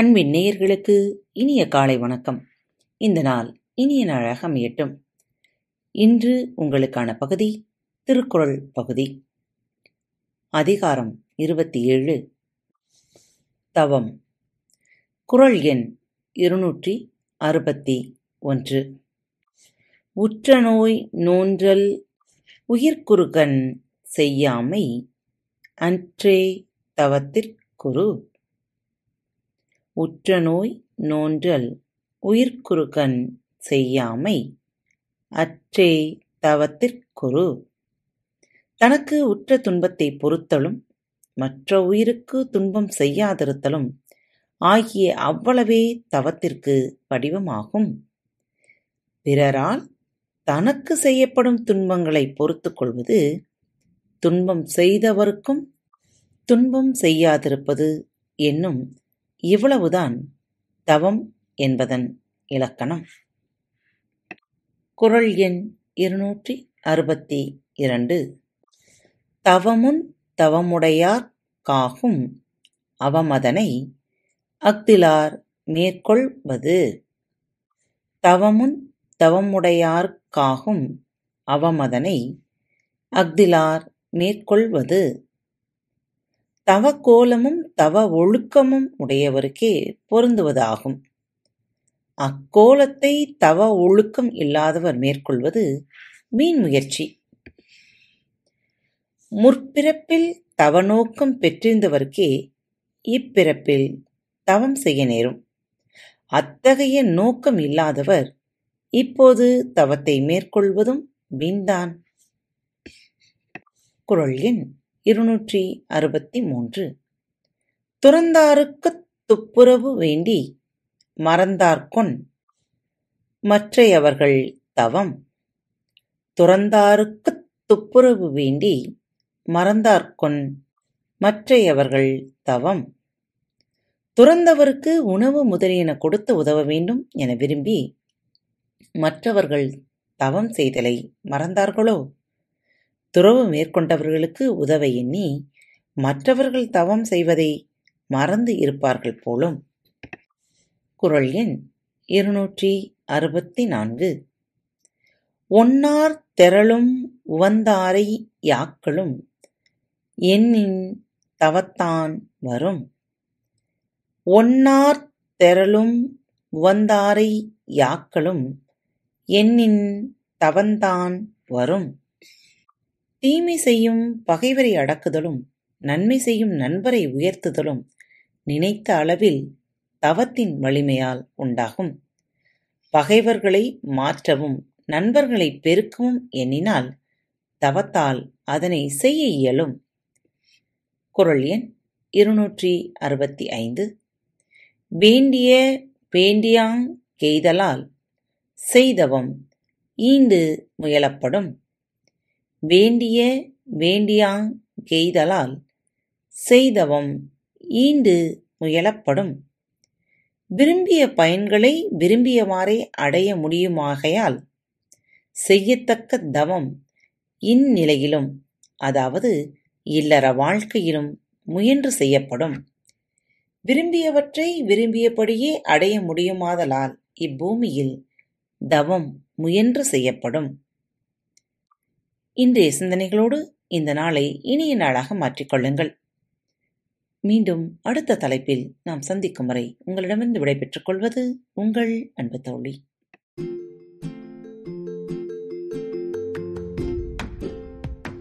அன்பின் நேயர்களுக்கு இனிய காலை வணக்கம். இந்த நாள் இனிய நாளாக அமையட்டும். இன்று உங்களுக்கான பகுதி திருக்குறள் பகுதி. அதிகாரம் இருபத்தி ஏழு தவம். குறள் எண் இருநூற்றி அறுபத்தி ஒன்று. உற்ற நோய் நோன்றல் உயிர்க்குறுகன் செய்யாமை அன்றே தவத்திற்குரு. உற்ற நோய் நோன்றல் உயிர்க்குறுகண் செய்யாமை. அற்றே தவத்திற்குரு. தனக்கு உற்ற துன்பத்தை பொறுத்தலும் மற்ற உயிருக்கு துன்பம் செய்யாதிருத்தலும் ஆகிய அவ்வளவே தவத்திற்கு வடிவமாகும் பிறரால் தனக்கு செய்யப்படும் துன்பங்களை பொறுத்துக் கொள்வது துன்பம் செய்தவருக்கும் துன்பம் செய்யாதிருப்பது என்னும் இவ்வளவுதான் தவம் என்பதன் இலக்கணம். குறள் எண் இருநூற்றி அறுபத்தி இரண்டு. தவமுன் தவமுடையார் காகும் அவமதனை அஃதிலார் மேற்கொள்வது. தவமுன் தவமுடையார் காகும் அவமதனை அஃதிலார் மேற்கொள்வது. தவக்கோலமும் தவ ஒழுக்கமும் உடையவருக்கே பொருந்துவதாகும். அக்கோலத்தை தவ ஒழுக்கம் இல்லாதவர் மேற்கொள்வது மீன் முயற்சி. முற்பிறப்பில் தவநோக்கம் பெற்றிருந்தவர்க்கே இப்பிறப்பில் தவம் செய்ய நேரும். அத்தகைய நோக்கம் இல்லாதவர் இப்போது தவத்தை மேற்கொள்வதும் வீண்தான். குறள் எண் இருநூற்றி அறுபத்தி மூன்று. துறந்தாருக்குத் துப்புரவு வேண்டி மறந்தார்கொன் மற்றையவர்கள் தவம். துறந்தாருக்குத் துப்புரவு வேண்டி மறந்தார்கொன் மற்றையவர்கள் தவம். துறந்தவருக்கு உணவு முதலியன கொடுத்து உதவ வேண்டும் என விரும்பி மற்றவர்கள் தவம் செய்தலை மறந்தார்களோ? துறவு மேற்கொண்டவர்களுக்கு உதவ எண்ணி மற்றவர்கள் தவம் செய்வதை மறந்து இருப்பார்கள் போலும். குறள் எண் இருநூற்றி அறுபத்தி நான்கு. ஒன்னார் தெரளும் உவந்தாரை யாக்களும் எண்ணின் தவத்தான் வரும். ஒன்னார் தெரளும் உவந்தாரை யாக்களும் எண்ணின் தவந்தான் வரும். தீமை செய்யும் பகைவரை அடக்குதலும் நன்மை செய்யும் நண்பரை உயர்த்துதலும் நினைத்த அளவில் தவத்தின் வலிமையால் உண்டாகும். பகைவர்களை மாற்றவும் நண்பர்களை பெருக்கவும் எண்ணினால் தவத்தால் அதனை செய்ய இயலும். குரல் எண் இருநூற்றி அறுபத்தி ஐந்து வேண்டிய வேண்டியாங் கெய்தலால் செய்தவம் ஈண்டு முயலப்படும். வேண்டிய வேண்டியாங் கெய்தலால் செய்தவம் ஈண்டு முயலப்படும். விரும்பிய பயன்களை விரும்பியவாறே அடைய முடியுமாகையால் செய்யத்தக்க தவம் இந்நிலையிலும் அதாவது இல்லற வாழ்க்கையிலும் முயன்று செய்யப்படும். விரும்பியவற்றை விரும்பியபடியே அடைய முடியுமாதலால் இப்பூமியில் தவம் முயன்று செய்யப்படும். இன்றைய சிந்தனைகளோடு இந்த நாளை இனிய நாளாக மாற்றிக்கொள்ளுங்கள் மீண்டும் அடுத்த தலைப்பில் நாம் சந்திக்கும் வரை உங்களிடமிருந்து விடைபெற்றுக் கொள்வது உங்கள் அன்பு தோழி.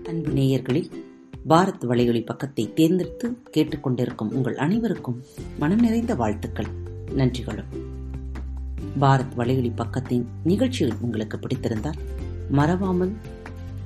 அன்பு நேயர்களே பாரத் வலையொலி பக்கத்தை தேர்ந்தெடுத்து கேட்டுக்கொண்டிருக்கும் உங்கள் அனைவருக்கும் மனம் நிறைந்த வாழ்த்துக்கள் நன்றிகளும். பாரத் வலையொலி பக்கத்தின் நிகழ்ச்சிகள் உங்களுக்கு பிடித்திருந்தால் மறவாமல்